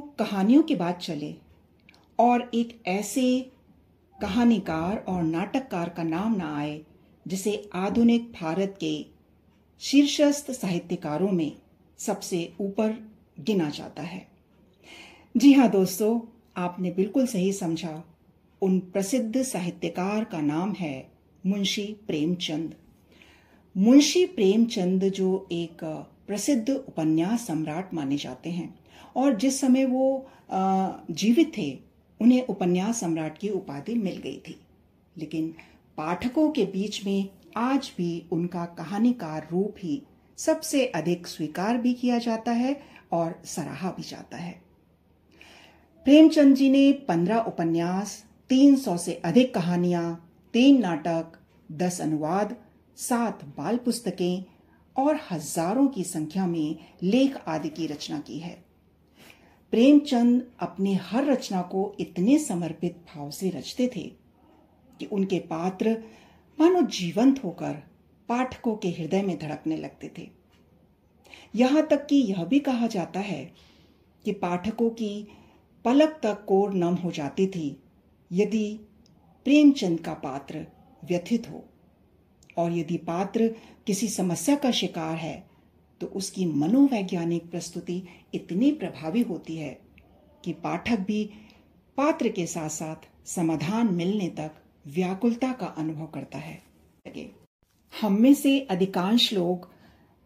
कहानियों की बात चले और एक ऐसे कहानीकार और नाटककार का नाम ना आए, जिसे आधुनिक भारत के शीर्षस्थ साहित्यकारों में सबसे ऊपर गिना जाता है। जी हाँ दोस्तों, आपने बिल्कुल सही समझा। उन प्रसिद्ध साहित्यकार का नाम है मुंशी प्रेमचंद। मुंशी प्रेमचंद जो एक प्रसिद्ध उपन्यास सम्राट माने जाते हैं। और जिस समय वो जीवित थे, उन्हें उपन्यास सम्राट की उपाधि मिल गई थी। लेकिन पाठकों के बीच में आज भी उनका कहानीकार रूप ही सबसे अधिक स्वीकार भी किया जाता है और सराहा भी जाता है। प्रेमचंद जी ने पंद्रह उपन्यास, तीन सौ से अधिक कहानियाँ, तीन नाटक, दस अनुवाद, सात बाल पुस्तकें और हज़ारों की संख्या में लेख आदि की रचना की है। प्रेमचंद अपनी हर रचना को इतने समर्पित भाव से रचते थे कि उनके पात्र मानो जीवंत होकर पाठकों के हृदय में धड़कने लगते थे। यहाँ तक कि यह भी कहा जाता है कि पाठकों की पलक तक कोर नम हो जाती थी यदि प्रेमचंद का पात्र व्यथित हो। और यदि पात्र किसी समस्या का शिकार है तो उसकी मनोवैज्ञानिक प्रस्तुति इतनी प्रभावी होती है कि पाठक भी पात्र के साथ साथ समाधान मिलने तक व्याकुलता का अनुभव करता है। हम में से अधिकांश लोग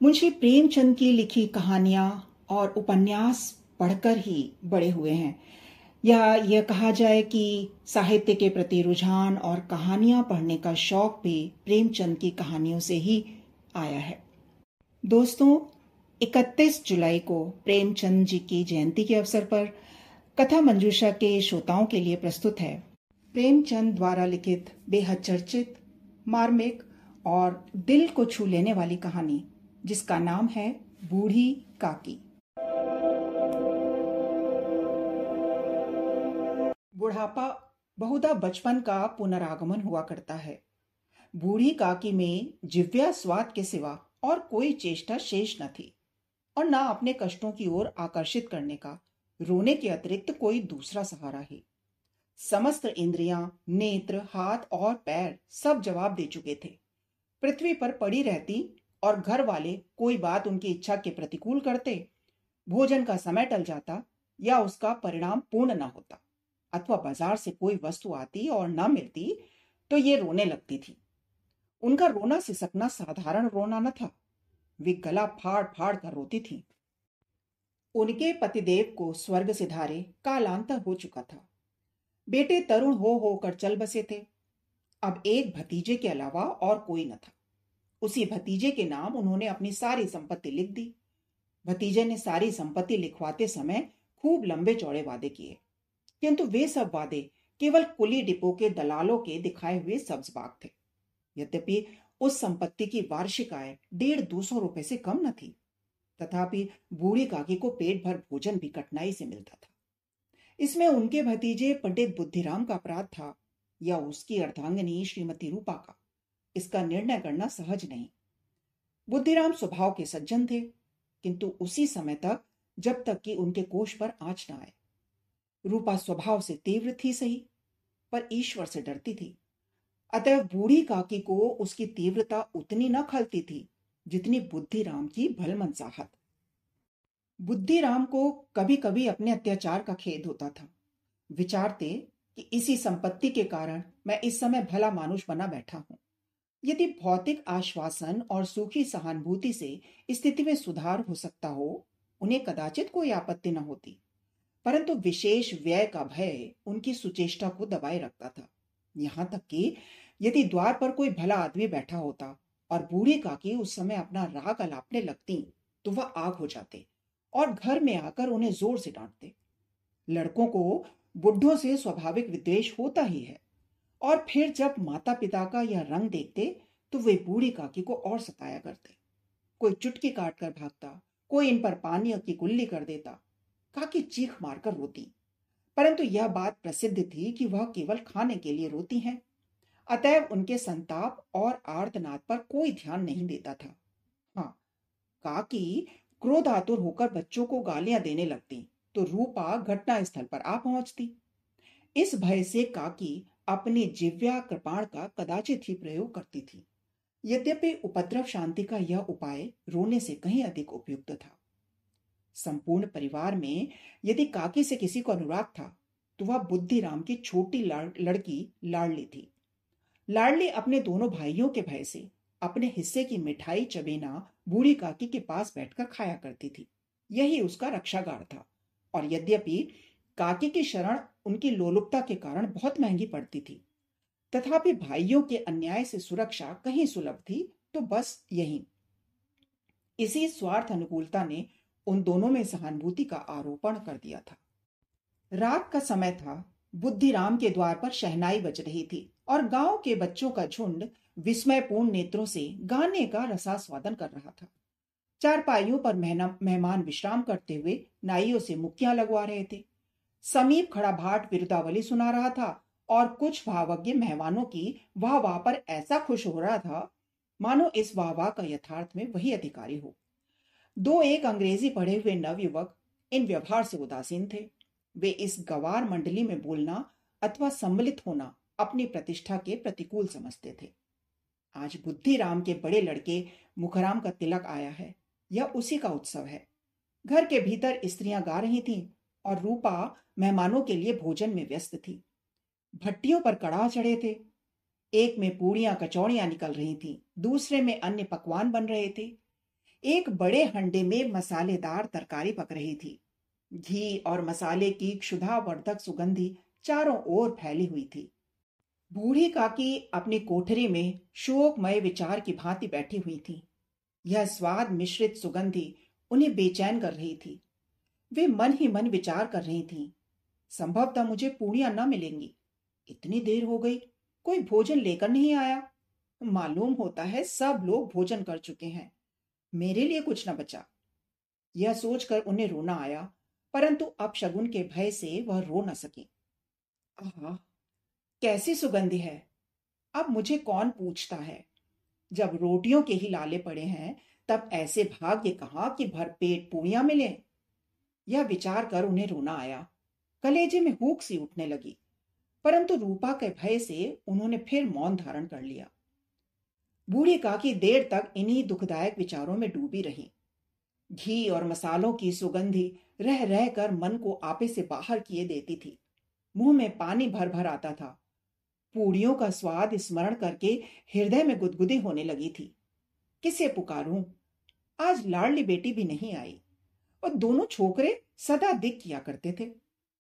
मुंशी प्रेमचंद की लिखी कहानियाँ और उपन्यास पढ़कर ही बड़े हुए हैं। या यह कहा जाए कि साहित्य के प्रति रुझान और कहानियाँ पढ़ने का शौक भी प्रेमचंद की कहानियों से ही आया है। दोस्तों 31 जुलाई को प्रेमचंद जी की जयंती के अवसर पर कथा मंजूषा के श्रोताओं के लिए प्रस्तुत है। प्रेमचंद द्वारा लिखित बेहद चर्चित, मार्मिक और दिल को छू लेने वाली कहानी, जिसका नाम है बूढ़ी काकी। बुढ़ापा बहुधा बचपन का पुनरागमन हुआ करता है। बूढ़ी काकी में जिव्या स्वाद के सिवा और कोई चेष्टा शेष न थी, और ना अपने कष्टों की ओर आकर्षित करने का, रोने के अतिरिक्त कोई दूसरा सहारा ही। समस्त इंद्रियाँ, नेत्र, हाथ और पैर सब जवाब दे चुके थे। पृथ्वी पर पड़ी रहती और घर वाले कोई बात उनकी इच्छा के प्रतिकूल करते, भोजन का समय टल जाता या उसका परिणाम पूर्ण न होता, अथवा बाज़ार से कोई वस्तु आती और न मिलती तो ये रोने लगती थी। उनका रोना सिसकना साधारण रोना न था। वे गला फाड़ फाड़ कर रोती थी। उनके पतिदेव को स्वर्ग से धारे कालांतर हो चुका था। बेटे तरुण हो होकर चल बसे थे। अब एक भतीजे के अलावा और कोई न था। उसी भतीजे के नाम उन्होंने अपनी सारी संपत्ति लिख दी। भतीजे ने सारी संपत्ति लिखवाते समय खूब लंबे चौड़े वादे किए। किंतु वे सब वादे केवल कुली डिपो के दलालों के दिखाए हुए सब्ज बाग थे। यद्यपि उस संपत्ति की वार्षिक आय डेढ़ दो सौ रुपए से कम न थी, तथापि बूढ़ी काकी को पेट भर भोजन भी कठिनाई से मिलता था। इसमें उनके भतीजे पंडित बुद्धिराम का अपराध था या उसकी अर्धांगिनी श्रीमती रूपा का, इसका निर्णय करना सहज नहीं। बुद्धिराम स्वभाव के सज्जन थे, किंतु उसी समय तक जब तक कि उनके कोष पर आँच न आए। रूपा स्वभाव से तीव्र थी सही, पर ईश्वर से डरती थी। अतः बूढ़ी काकी को उसकी तीव्रता उतनी न खलती थी जितनी बुद्धिराम की भलमन चाहत बुद्धिराम को कभी कभी अपने अत्याचार का खेद होता था। विचारते कि इसी संपत्ति के कारण मैं इस समय भला मानुष बना बैठा हूँ। यदि भौतिक आश्वासन और सुखी सहानुभूति से स्थिति में सुधार हो सकता हो, उन्हें कदाचित कोई आपत्ति न होती। परंतु विशेष व्यय का भय उनकी सुचेष्टा को दबाए रखता था। यहाँ तक कि यदि द्वार पर कोई भला आदमी बैठा होता और बूढ़ी काकी उस समय अपना राग अलापने लगती तो वह आग हो जाते और घर में आकर उन्हें ज़ोर से डांटते। लड़कों को बुढ़ों से स्वाभाविक विद्वेश होता ही है और फिर जब माता पिता का यह रंग देखते तो वे बूढ़ी काकी को और सताया करते। कोई चुटकी काट कर भागता, कोई इन पर पानी की गुल्ली कर देता, काकी चीख मारकर रोती। परंतु यह बात प्रसिद्ध थी कि वह केवल खाने के लिए रोती हैं। अतएव उनके संताप और आर्तनाद पर कोई ध्यान नहीं देता था। हाँ काकी क्रोध आतुर होकर बच्चों को गालियाँ देने लगती तो रूपा घटना स्थल पर आ पहुँचती। इस भय से काकी अपनी जिव्या कृपाण का कदाचित ही प्रयोग करती थी। यद्यपि उपद्रव शांति का यह उपाय रोने से कहीं अधिक उपयुक्त था। संपूर्ण परिवार में यदि काकी से किसी को अनुराग था तो वह बुद्धिराम की छोटी लड़की लाडली थी। लाडली अपने दोनों भाइयों के भय से अपने हिस्से की मिठाई, चबेना, बूढ़ी काकी के पास बैठकर खाया करती थी। यही उसका रक्षागार था। और यद्यपि काकी की शरण उनकी लोलुपता के कारण बहुत महँगी पड़ती थी, तथापि भाइयों के अन्याय से सुरक्षा कहीं सुलभ थी तो बस यही। इसी स्वार्थ अनुकूलता ने उन दोनों में सहानुभूति का आरोपण कर दिया था। रात का समय था, बुद्धिराम के द्वार पर शहनाई बज रही थी और गाँव के बच्चों का झुंड विस्मयपूर्ण नेत्रों से गाने का रसास्वादन कर रहा था। चार पाइयों पर मेहमान विश्राम करते हुए नाइयों से मुक्तियाँ लगवा रहे थे। समीप खड़ा भाट विरुदावली सुना रहा था और कुछ भावज्ञ मेहमानों की वाह वाह पर ऐसा खुश हो रहा था, मानो इस वाह वाह का यथार्थ में वही अधिकारी हो। दो एक अंग्रेज़ी पढ़े हुए नवयुवक इन व्यवहार से उदासीन थे। वे इस गवार मंडली में बोलना अथवा सम्मिलित होना अपनी प्रतिष्ठा के प्रतिकूल समझते थे। आज बुद्धिराम के बड़े लड़के मुखराम का तिलक आया है। यह उसी का उत्सव है। घर के भीतर स्त्रियाँ गा रही थीं और रूपा मेहमानों के लिए भोजन में व्यस्त थी। भट्टियों पर कड़ाह चढ़े थे। एक में पूड़ियाँ कचौड़ियाँ निकल रही थीं, दूसरे में अन्य पकवान बन रहे थे। एक बड़े हंडे में मसालेदार तरकारी पक रही थी। घी और मसाले की क्षुधा वर्धक सुगंधी चारों ओर फैली हुई थी। बूढ़ी काकी अपनी कोठरी में शोकमय विचार की भांति बैठी हुई थी। यह स्वाद मिश्रित सुगंधी उन्हें बेचैन कर रही थी। वे मन ही मन विचार कर रही थी, संभवतः मुझे पूड़ियाँ न मिलेंगी। इतनी देर हो गई, कोई भोजन लेकर नहीं आया। मालूम होता है सब लोग भोजन कर चुके हैं। मेरे लिए कुछ न बचा। यह सोचकर उन्हें रोना आया, परंतु अब शगुन के भय से वह रो न सकी। आहा, कैसी सुगंधी है। अब मुझे कौन पूछता है? जब रोटियों के ही लाले पड़े हैं, तब ऐसे भाग्य कहा कि भरपेट पूड़ियाँ मिले? यह विचार कर उन्हें रोना आया। कलेजे में हुक सी उठने लगी, परंतु रूपा के भय से उन्होंने फिर मौन धारण कर लिया। बूढ़ी काकी देर तक इन्हीं दुखदायक विचारों में डूबी रही। घी और मसालों की सुगंधी रह रह कर मन को आपे से बाहर किए देती थी। मुँह में पानी भर भर आता था। पूड़ियों का स्वाद स्मरण करके हृदय में गुदगुदी होने लगी थी। किसे पुकारूं? आज लाडली बेटी भी नहीं आई। और दोनों छोकरे सदा दिख किया करते थे।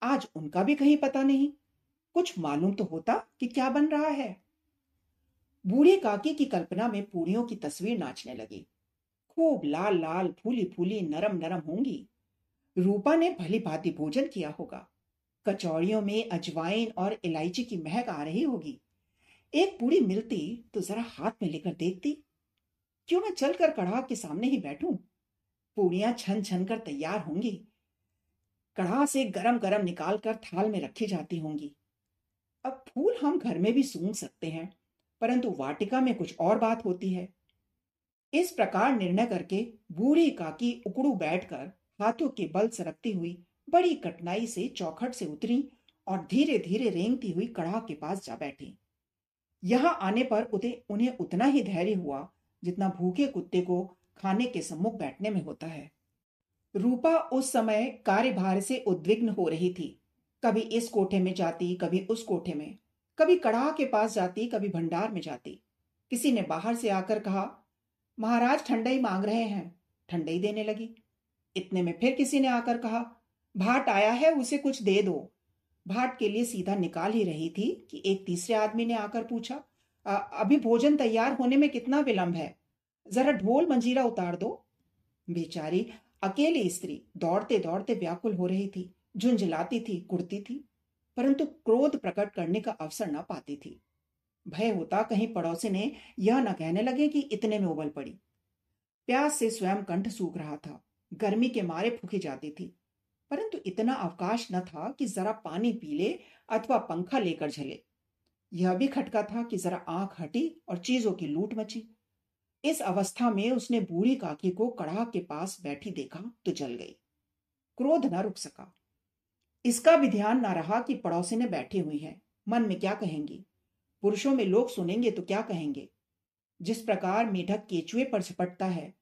आज उनका भी कहीं पता नहीं। कुछ मालूम तो होता कि क्या बन रहा है। बूढ़े काकी की कल्पना में पूड़ियों की तस्वीर नाचने लगी। खूब लाल लाल, फूली फूली, नरम नरम होंगी। रूपा ने भली भांति भोजन किया होगा। कचौड़ियों में अजवाइन और इलायची की महक आ रही होगी। एक पूड़ी मिलती तो जरा हाथ में लेकर देखती। क्यों मैं चलकर कढ़ा के सामने ही बैठूं? पूड़ियाँ छन छन कर तैयार होंगी। कढ़ा से गरम गरम निकाल कर थाल में रखी जाती होंगी। अब फूल हम घर में भी सूंघ सकते हैं। परंतु वाटिका में कुछ और बात होती है। इस प्रकार निर्णय करके बूढ़ी काकी उकड़ू बैठकर हाथों के बल सरकती हुई बड़ी कठिनाई से चौखट से उतरी और धीरे धीरे रेंगती हुई कढ़ा के पास जा बैठी। यहाँ आने पर उन्हें उतना ही धैर्य हुआ जितना भूखे कुत्ते को खाने के सम्मुख बैठने में होता है। रूपा उस समय कार्यभार से उद्विग्न हो रही थी। कभी इस कोठे में जाती, कभी उस कोठे में। कभी कड़ाह के पास जाती कभी भंडार में जाती। किसी ने बाहर से आकर कहा महाराज ठंडई मांग रहे हैं। ठंडाई देने लगी। इतने में फिर किसी ने आकर कहा भाट आया है उसे कुछ दे दो। भाट के लिए सीधा निकाल ही रही थी कि एक तीसरे आदमी ने आकर पूछा आ, अभी भोजन तैयार होने में कितना विलंब है? जरा ढोल मंजीरा उतार दो। बेचारी अकेली स्त्री दौड़ते दौड़ते व्याकुल हो रही थी झुंझलाती थी कुड़ती थी। परंतु क्रोध प्रकट करने का अवसर न पाती थी। भय होता कहीं पड़ोसी ने यह न कहने लगे कि इतने में उबल पड़ी। प्यास से स्वयं कंठ सूख रहा था, गर्मी के मारे फूकी जाती थी। परंतु इतना अवकाश न था कि जरा पानी पी ले अथवा पंखा लेकर झले यह भी खटका था कि जरा आँख हटी और चीज़ों की लूट मची। इस अवस्था में उसने बूढ़ी काकी को कड़ाह के पास बैठी देखा तो जल गई। क्रोध न रुक सका। इसका भी ध्यान ना रहा कि पड़ोसी ने बैठी हुई है। मन में क्या कहेंगी? पुरुषों में लोग सुनेंगे तो क्या कहेंगे? जिस प्रकार मेढक केचुए पर झपटता है,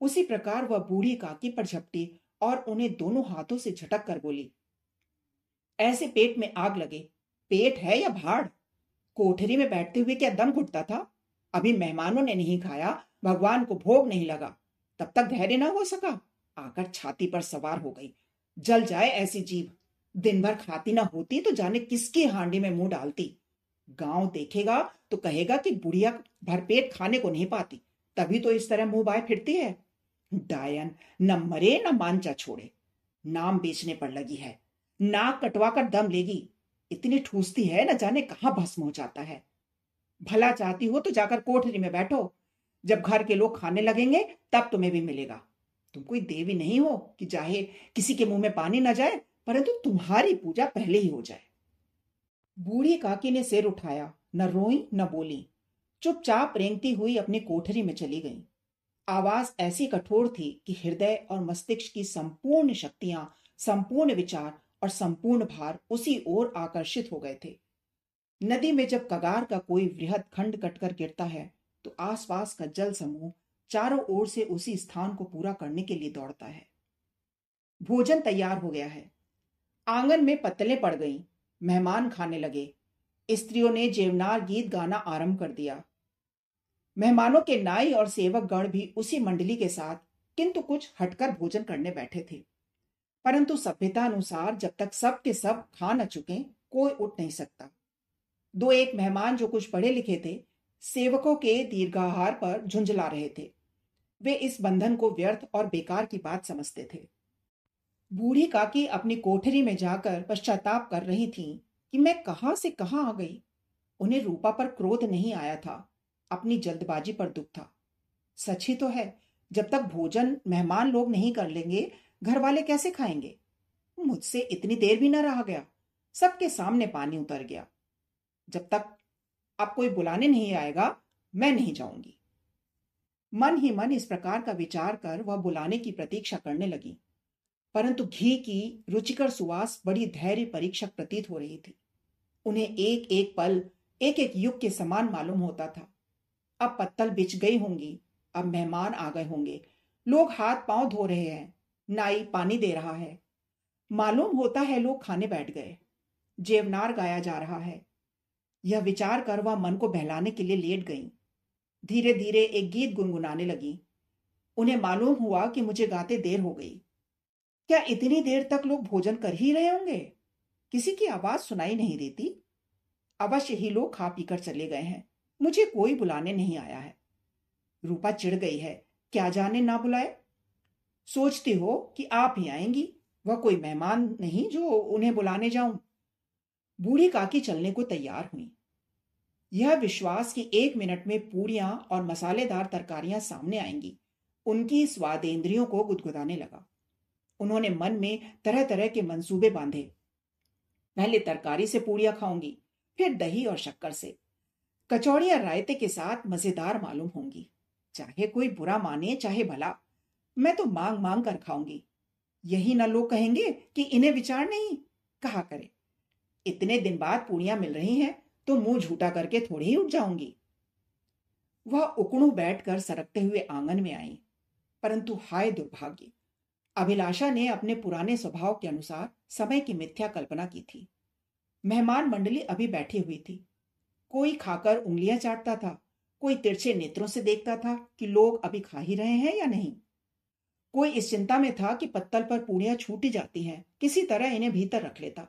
उसी प्रकार वह बूढ़ी काकी पर झपटी और उन्हें दोनों हाथों से झटक कर बोली, ऐसे पेट में आग लगे, पेट है या भाड़? कोठरी में बैठते हुए क्या दम घुटता था? अभी मेहमानों ने नहीं खाया, भगवान को भोग नहीं लगा, तब तक धैर्य ना हो सका? आकर छाती पर सवार हो गई, जल जाए ऐसी जीव दिन भर खाती ना होती तो जाने किसकी हांडी में मुँह डालती। गाँव देखेगा तो कहेगा कि बुढ़िया भरपेट खाने को नहीं पाती, तभी तो इस तरह मुँह बाय फिरती है। डायन, न मरे, न मांचा छोड़े, नाम बेचने पर लगी है, नाक कटवा कर दम लेगी, इतनी ठूसती है न जाने कहाँ भस्म हो जाता है। भला चाहती हो तो जाकर कोठरी में बैठो, जब घर के लोग खाने लगेंगे तब तुम्हें भी मिलेगा। तुम कोई देवी नहीं हो कि चाहे किसी के मुँह में पानी न जाए परंतु तुम्हारी पूजा पहले ही हो जाए। बूढ़ी काकी ने सिर उठाया, न रोई, न बोली। चुपचाप रेंगती हुई अपनी कोठरी में चली गई। आवाज़ ऐसी कठोर थी कि हृदय और मस्तिष्क की संपूर्ण शक्तियाँ, संपूर्ण विचार और संपूर्ण भार उसी ओर आकर्षित हो गए थे। नदी में जब कगार का कोई वृहद खंड कटकर गिरता है तो आसपास का जल समूह चारों ओर से उसी स्थान को पूरा करने के लिए दौड़ता है। भोजन तैयार हो गया है। आँगन में पत्तलें पड़ गईं, मेहमान खाने लगे। स्त्रियों ने जेवनार गीत गाना आरंभ कर दिया। मेहमानों के नाई और सेवक गण भी उसी मंडली के साथ किंतु कुछ हटकर भोजन करने बैठे थे। परंतु सभ्यता अनुसार जब तक सब के सब खा न चुके कोई उठ नहीं सकता। दो एक मेहमान जो कुछ पढ़े लिखे थे सेवकों के दीर्घाहार पर झुंझला रहे थे। वे इस बंधन को व्यर्थ और बेकार की बात समझते थे। बूढ़ी काकी अपनी कोठरी में जाकर पश्चाताप कर रही थी कि मैं कहाँ से कहाँ आ गई। उन्हें रूपा पर क्रोध नहीं आया था, अपनी जल्दबाजी पर दुख था। सच ही तो है, जब तक भोजन मेहमान लोग नहीं कर लेंगे घर वाले कैसे खाएँगे? मुझसे इतनी देर भी न रहा गया, सबके सामने पानी उतर गया। जब तक अब कोई बुलाने नहीं आएगा, मैं नहीं जाऊँगी। मन ही मन इस प्रकार का विचार कर वह बुलाने की प्रतीक्षा करने लगी। परंतु घी की रुचिकर सुवास बड़ी धैर्य परीक्षक प्रतीत हो रही थी। उन्हें एक एक पल एक एक युग के समान मालूम होता था। अब पत्तल बिछ गई होंगी, अब मेहमान आ गए होंगे। लोग हाथ पाँव धो रहे हैं, नाई पानी दे रहा है। मालूम होता है लोग खाने बैठ गए। जेवनार गाया जा रहा है। यह विचार कर वह मन को बहलाने के लिए लेट गई। धीरे धीरे एक गीत गुनगुनाने लगी। उन्हें मालूम हुआ कि मुझे गाते देर हो गई। क्या इतनी देर तक लोग भोजन कर ही रहे होंगे? किसी की आवाज़ सुनाई नहीं देती। अवश्य ही लोग खा पीकर चले गए हैं। मुझे कोई बुलाने नहीं आया है। रूपा चिढ़ गई है। क्या जाने ना बुलाए? सोचती हो कि आप ही आएँगी। वह कोई मेहमान नहीं जो उन्हें बुलाने जाऊँ। बूढ़ी काकी चलने को तैयार हुई। यह विश्वास कि एक मिनट में पूड़ियाँ और मसालेदार तरकारियाँ सामने आएँगी, उनकी स्वादेंद्रियों को गुदगुदाने लगा। उन्होंने मन में तरह तरह के मंसूबे बांधे। पहले तरकारी से पूड़ियाँ खाऊँगी, फिर दही और शक्कर से। कचौड़ियाँ रायते के साथ मज़ेदार मालूम होंगी। चाहे कोई बुरा माने, चाहे भला। मैं तो मांग मांग कर खाऊँगी। यही ना लोग कहेंगे कि इन्हें विचार नहीं। कहा करे? इतने दिन बाद पूड़ियाँ मिल रही हैं तो मुँह झूठा करके थोड़ी ही उठ जाऊँगी। वह उकड़ू बैठकर सरकते हुए आँगन में आई। परंतु हाय दुर्भाग्य अभिलाषा ने अपने पुराने स्वभाव के अनुसार समय की मिथ्या कल्पना की थी। मेहमान मंडली अभी बैठी हुई थी। कोई खाकर उंगलियाँ चाटता था, कोई तिरछे नेत्रों से देखता था कि लोग अभी खा ही रहे हैं या नहीं। कोई इस चिंता में था कि पत्तल पर पूड़ियाँ छूटी जाती हैं, किसी तरह इन्हें भीतर रख लेता।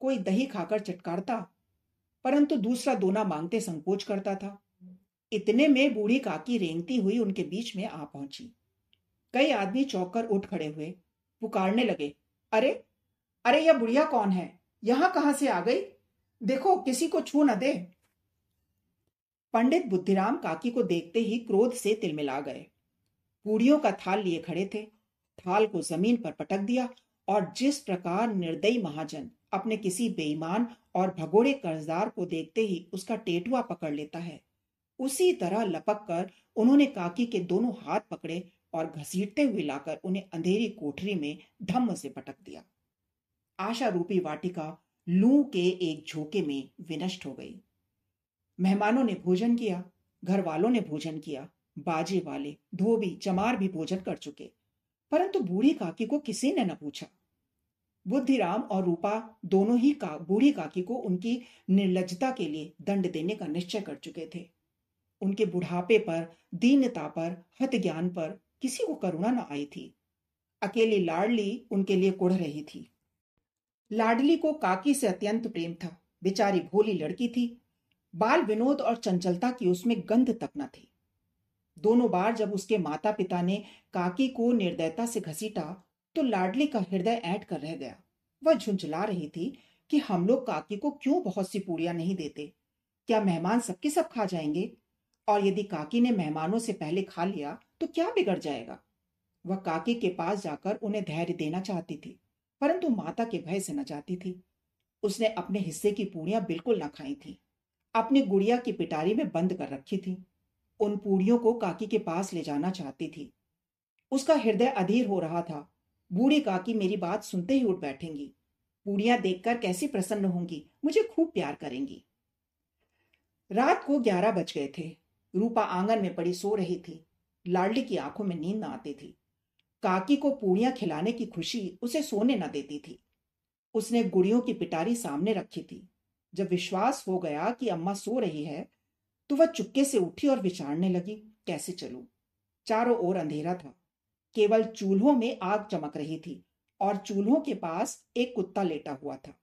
कोई दही खाकर चटकारता, परंतु दूसरा दोना मांगते संकोच करता था। इतने में बूढ़ी काकी रेंगती हुई उनके बीच में आ पहुँची। कई आदमी चौकर उठ खड़े हुए, पुकारने लगे, अरे अरे, यह बुढ़िया कौन है? यहाँ कहाँ से आ गई? देखो, किसी को छू न दे. पंडित बुद्धिराम काकी को देखते ही क्रोध से तिलमिला गए। पूड़ियों का थाल लिए खड़े थे। थाल को ज़मीन पर पटक दिया और जिस प्रकार निर्दयी महाजन अपने किसी बेईमान और भगोड़े कर्जदार को देखते ही उसका टेटुआ पकड़ लेता है, उसी तरह लपक कर उन्होंने काकी के दोनों हाथ पकड़े और घसीटते हुए लाकर उन्हें अंधेरी कोठरी में धम्म से पटक दिया। आशा रूपी वाटिका लू के एक झोंके में विनष्ट हो गई। मेहमानों ने भोजन किया घर वालों ने भोजन किया, बाजे वाले, धोबी, चमार भी भोजन कर चुके, परंतु बूढ़ी काकी को किसी ने न पूछा। बुद्धिराम और रूपा दोनों ही का, बूढ़ी काकी को उनकी निर्लजता के लिए दंड देने का निश्चय कर चुके थे। उनके बुढ़ापे पर, दीनता पर हत ज्ञान पर किसी को करुणा न आई थी। अकेली लाडली उनके लिए कुढ़ रही थी। लाडली को काकी से अत्यंत प्रेम था। बेचारी भोली लड़की थी। बाल विनोद और चंचलता की उसमें गंध तक न थी। दोनों बार जब उसके माता पिता ने काकी को निर्दयता से घसीटा तो लाडली का हृदय ऐट कर रह गया। वह झुंझला रही थी कि हम लोग काकी को क्यों बहुत सी पूड़ियाँ नहीं देते? क्या मेहमान सबके सब खा जाएँगे? और यदि काकी ने मेहमानों से पहले खा लिया तो क्या बिगड़ जाएगा? वह काकी के पास जाकर उन्हें धैर्य देना चाहती थी, परंतु माता के भय से न जाती थी। उसने अपने हिस्से की पूड़ियाँ बिल्कुल न खाई थी, अपनी गुड़िया की पिटारी में बंद कर रखी थी। उन पूड़ियों को काकी के पास ले जाना चाहती थी। उसका हृदय अधीर हो रहा था, बूढ़ी काकी मेरी बात सुनते ही उठ बैठेंगी। पूड़ियाँ देखकर कैसी प्रसन्न होंगी, मुझे खूब प्यार करेंगी। रात को ग्यारह बज गए थे। रूपा आँगन में पड़ी सो रही थी। लाडली की आँखों में नींद न आती थी। काकी को पूड़ियाँ खिलाने की खुशी उसे सोने न देती थी। उसने गुड़ियों की पिटारी सामने रखी थी। जब विश्वास हो गया कि अम्मा सो रही है तो वह चुपके से उठी और विचारने लगी, कैसे चलूँ? चारों ओर अंधेरा था। केवल चूल्हों में आग चमक रही थी और चूल्हों के पास एक कुत्ता लेटा हुआ था।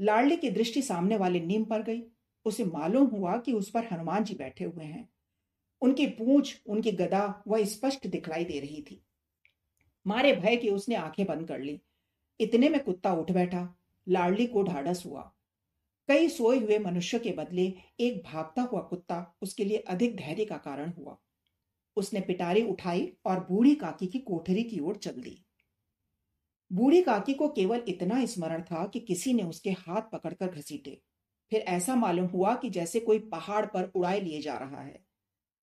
लाडली की दृष्टि सामने वाले नीम पर गई। उसे मालूम हुआ कि उस पर हनुमान जी बैठे हुए हैं। उनकी पूंछ, उनकी गदा वह स्पष्ट दिखलाई दे रही थी। मारे भय की उसने आँखें बंद कर ली। इतने में कुत्ता उठ बैठा, लाडली को ढाढ़स हुआ। कई सोए हुए मनुष्य के बदले एक भागता हुआ कुत्ता उसके लिए अधिक धैर्य का कारण हुआ। उसने पिटारी उठाई और बूढ़ी काकी की कोठरी की ओर चल दी। बूढ़ी काकी को केवल इतना स्मरण था कि किसी ने उसके हाथ पकड़कर घसीटे। फिर ऐसा मालूम हुआ कि जैसे कोई पहाड़ पर उड़ाए लिए जा रहा है।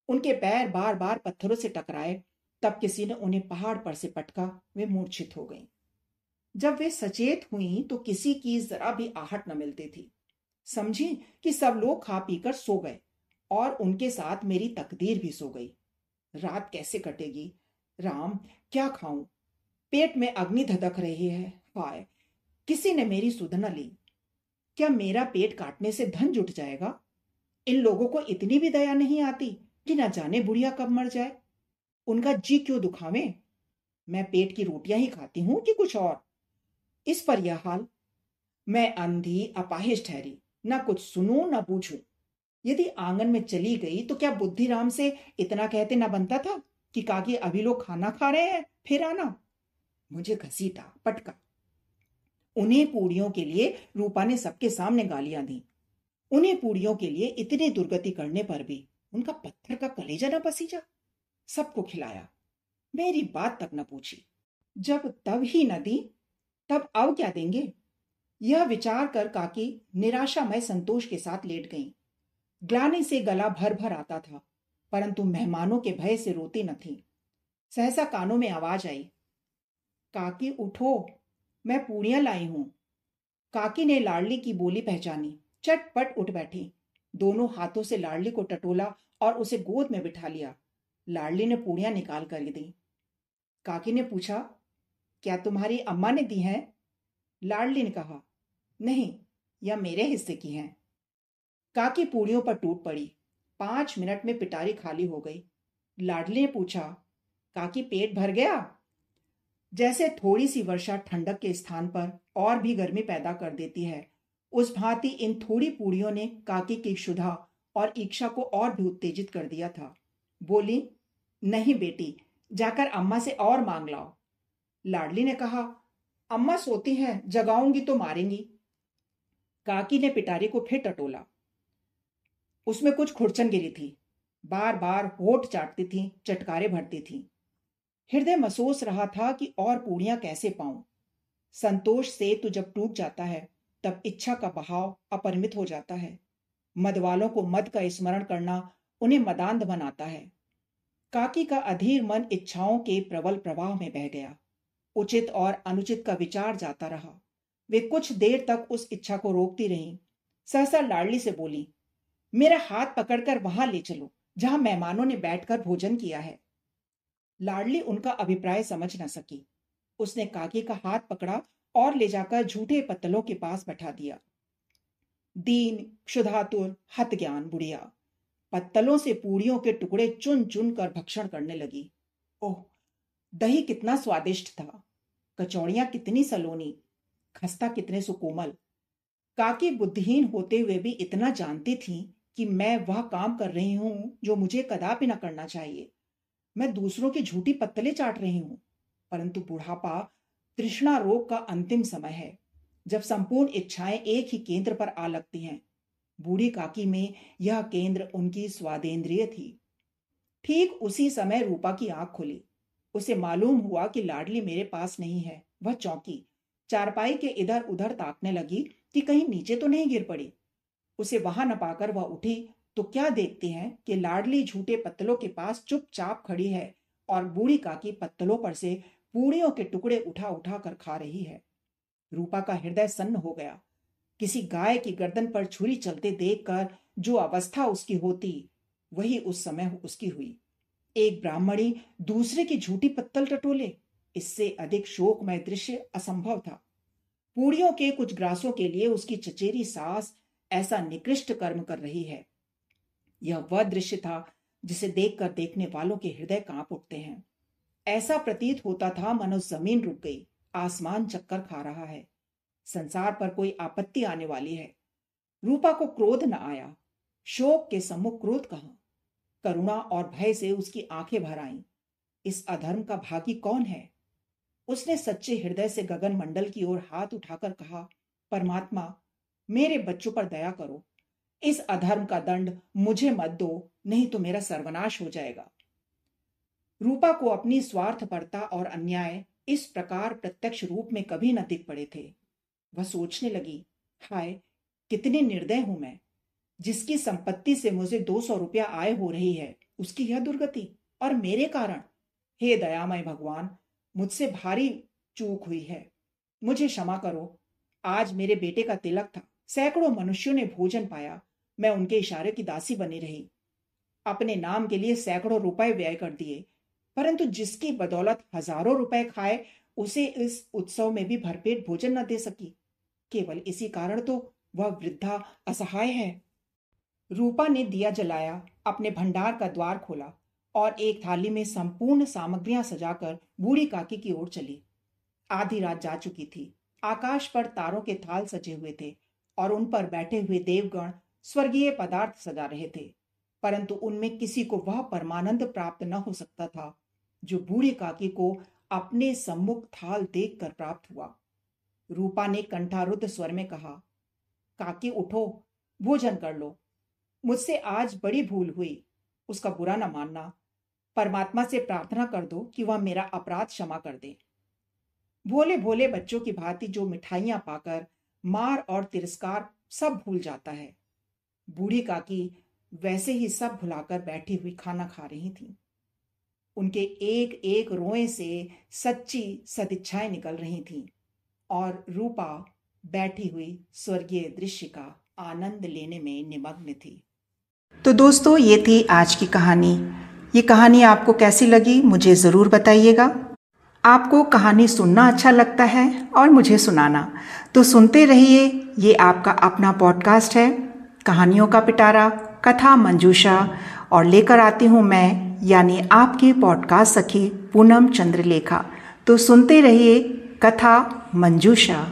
उनके पैर बार बार पत्थरों से टकराए, तब किसी ने उन्हें पहाड़ पर से पटका, वे मूर्छित हो गईं। जब वे सचेत हुई तो किसी की जरा भी आहट न मिलती थी। समझी कि सब लोग खा पीकर सो गए, और उनके साथ मेरी तकदीर भी सो गई। रात कैसे कटेगी? राम, क्या खाऊं? पेट में अग्नि धधक रही है, हाय, किसी ने मेरी सुध न ली। क्या मेरा पेट काटने से धन जुट जाएगा? इन लोगों को इतनी भी दया नहीं आती। कि ना जाने बुढ़िया कब मर जाए। उनका जी क्यों दुखावे? मैं पेट की रोटियाँ ही खाती हूँ कि कुछ और? इस पर यह हाल। मैं अंधी अपाहिज ठहरी। ना कुछ सुनू, ना पूछू। यदि आँगन में चली गई तो क्या बुद्धिराम से इतना कहते ना बनता था कि काकी अभी लोग खाना खा रहे हैं, फिर आना? मुझे घसीटा, पटका। उन्हें पूड़ियों के लिए रूपा ने सबके सामने गालियाँ दी। उन्हें पूड़ियों के लिए इतनी दुर्गति करने पर भी। उनका पत्थर का कलेजा न पसीजा। सबको खिलाया। मेरी बात तक न पूछी। जब तब ही न दी, तब अब क्या देंगे? यह विचार कर काकी निराशामय संतोष के साथ लेट गई। ग्लानी से गला भर भर आता था, परंतु मेहमानों के भय से रोती न थी। सहसा कानों में आवाज़ आई, काकी उठो, मैं पूड़ियाँ लाई हूँ। काकी ने लाडली की बोली पहचानी। चटपट उठ बैठी। दोनों हाथों से लाडली को टटोला और उसे गोद में बिठा लिया। लाडली ने पूड़ियाँ निकाल कर दी। काकी ने पूछा, क्या तुम्हारी अम्मा ने दी हैं? लाडली ने कहा, नहीं, यह मेरे हिस्से की हैं। काकी पूड़ियों पर टूट पड़ी। पाँच मिनट में पिटारी खाली हो गई। लाडली ने पूछा, काकी पेट भर गया? जैसे थोड़ी सी वर्षा ठंडक के स्थान पर और भी गर्मी पैदा कर देती है, उस भांति इन थोड़ी पूड़ियों ने काकी की क्षुधा और इच्छा को और भी उत्तेजित कर दिया था। बोली, नहीं बेटी, जाकर अम्मा से और मांग लाओ। लाडली ने कहा, अम्मा सोती हैं, जगाऊँगी तो मारेंगी। काकी ने पिटारी को फिर टटोला। उसमें कुछ खुरचन गिरी थी। बार बार होठ चाटती थी, चटकारे भरती थी। हृदय महसूस रहा था कि और पूड़ियाँ कैसे पाऊँ। संतोष से तो जब टूट जाता है, तब इच्छा का बहाव अपरिमित हो जाता है। मद वालों को मद का स्मरण करना उन्हें मदांध बनाता है। काकी का अधीर मन इच्छाओं के प्रबल प्रवाह में बह गया। उचित और अनुचित का विचार जाता रहा। वे कुछ देर तक उस इच्छा को रोकती रहीं। सहसा लाडली से बोली, मेरा हाथ पकड़कर वहाँ ले चलो, जहाँ मेहमानों ने बैठकर भोजन किया है। लाडली उनका अभिप्राय समझ न सकी। उसने काकी का हाथ पकड़ा और ले जाकर झूठे पत्तलों के पास बैठा दिया। दीन, क्षुधातुर हत ज्ञान बुढ़िया। पत्तलों से पूड़ियों के टुकड़े चुन चुन कर भक्षण करने लगी। ओह, दही कितना स्वादिष्ट था। कचौड़ियाँ कितनी सलोनी, खस्ता कितने सुकोमल। काकी बुद्धिहीन होते हुए भी इतना जानती थी कि मैं वह काम कर रही हूँ जो मुझे कदापि न करना चाहिए। मैं दूसरों की झूठी पत्तले चाट रही हूँ, परंतु बुढ़ापा, तृष्णा रोग का अंतिम समय है। जब संपूर्ण इच्छाएँ एक ही केंद्र पर आ लगती हैं, बूढ़ी काकी में यह केंद्र उनकी स्वादेंद्रिय थी। ठीक उसी समय रूपा की आँख खुली। उसे मालूम हुआ कि लाडली मेरे पास नहीं है, वह चौंकी। चारपाई के इधर उधर ताकने लगी कि कहीं नीचे तो नहीं गिर पड़ी। उसे वहाँ न पाकर वह उठी तो क्या देखती हैं कि लाडली झूठे पत्तलों के पास चुपचाप खड़ी है और बूढ़ी काकी पत्तलों पर से पूड़ियों के टुकड़े उठा उठा कर खा रही है? रूपा का हृदय सन्न हो गया। किसी गाय की गर्दन पर छुरी चलते देखकर जो अवस्था उसकी होती, वही उस समय उसकी हुई। एक ब्राह्मणी दूसरे की झूठी पत्तल टटोले, इससे अधिक शोकमय दृश्य असंभव था। पूड़ियों के कुछ ग्रासों के लिए उसकी चचेरी सास ऐसा निकृष्ट कर्म कर रही है। यह वह दृश्य था जिसे देखकर देखने वालों के हृदय काँप उठते हैं। ऐसा प्रतीत होता था मनो ज़मीन रुक गई। आसमान चक्कर खा रहा है। संसार पर कोई आपत्ति आने वाली है। रूपा को क्रोध न आया। शोक के सम्मुख क्रोध कहा। करुणा और भय से उसकी आँखें भर आईं। इस अधर्म का भागी कौन है? उसने सच्चे हृदय से गगन मंडल की ओर हाथ उठाकर कहा, परमात्मा, मेरे बच्चों पर दया करो। इस अधर्म का दंड मुझे मत दो, नहीं तो मेरा सर्वनाश हो जाएगा। रूपा को अपनी स्वार्थपरता और अन्याय इस प्रकार प्रत्यक्ष रूप में कभी न दिख पड़े थे। वह सोचने लगी, हाय, कितनी निर्दय हूँ मैं। जिसकी संपत्ति से मुझे दो सौ रुपया आय हो रही है, उसकी यह दुर्गति और मेरे कारण। हे दयामय भगवान, मुझसे भारी चूक हुई है। मुझे क्षमा करो। आज मेरे बेटे का तिलक था। सैकड़ों मनुष्यों ने भोजन पाया। मैं उनके इशारे की दासी बनी रही। अपने नाम के लिए सैकड़ों रुपए व्यय कर दिए। परंतु जिसकी बदौलत हज़ारों रुपए खाए, उसे इस उत्सव में भी भरपेट भोजन न दे सकी। केवल इसी कारण तो वह वृद्धा असहाय है। रूपा ने दिया जलाया, अपने भंडार का द्वार खोला और एक थाली में संपूर्ण सामग्रियाँ सजाकर बूढ़ी काकी की ओर चली। आधी रात जा चुकी थी। आकाश पर तारों के थाल सजे हुए थे और उन पर बैठे हुए देवगण स्वर्गीय पदार्थ सजा रहे थे। परंतु उनमें किसी को वह परमानंद प्राप्त न हो सकता था। जो बूढ़ी काकी को अपने सम्मुख थाल देखकर प्राप्त हुआ। रूपा ने कंठारुद्ध स्वर में कहा, काकी, उठो, भोजन कर लो। मुझसे आज बड़ी भूल हुई, उसका बुरा न मानना। परमात्मा से प्रार्थना कर दो कि वह मेरा अपराध क्षमा कर दे। भोले भोले बच्चों की भांति जो मिठाइयाँ पाकर, मार और तिरस्कार सब भूल जाता है। बूढ़ी काकी वैसे ही सब भुलाकर बैठी हुई खाना खा रही थी। उनके एक एक रोए से सच्ची सदिच्छाएँ निकल रही थीं और रूपा बैठी हुई स्वर्गीय दृश्य का आनंद लेने में निमग्न थी। तो दोस्तों, ये थी आज की कहानी। ये कहानी आपको कैसी लगी, मुझे ज़रूर बताइएगा। आपको कहानी सुनना अच्छा लगता है और मुझे सुनाना। तो सुनते रहिए, ये आपका अपना पॉडकास्ट है, कहानियों का पिटारा, कथा मंजूषा और लेकर आती हूँ मैं, यानी आपके पॉडकास्ट सखी पूनम चंद्रलेखा। तो सुनते रहिए कथा मंजूषा।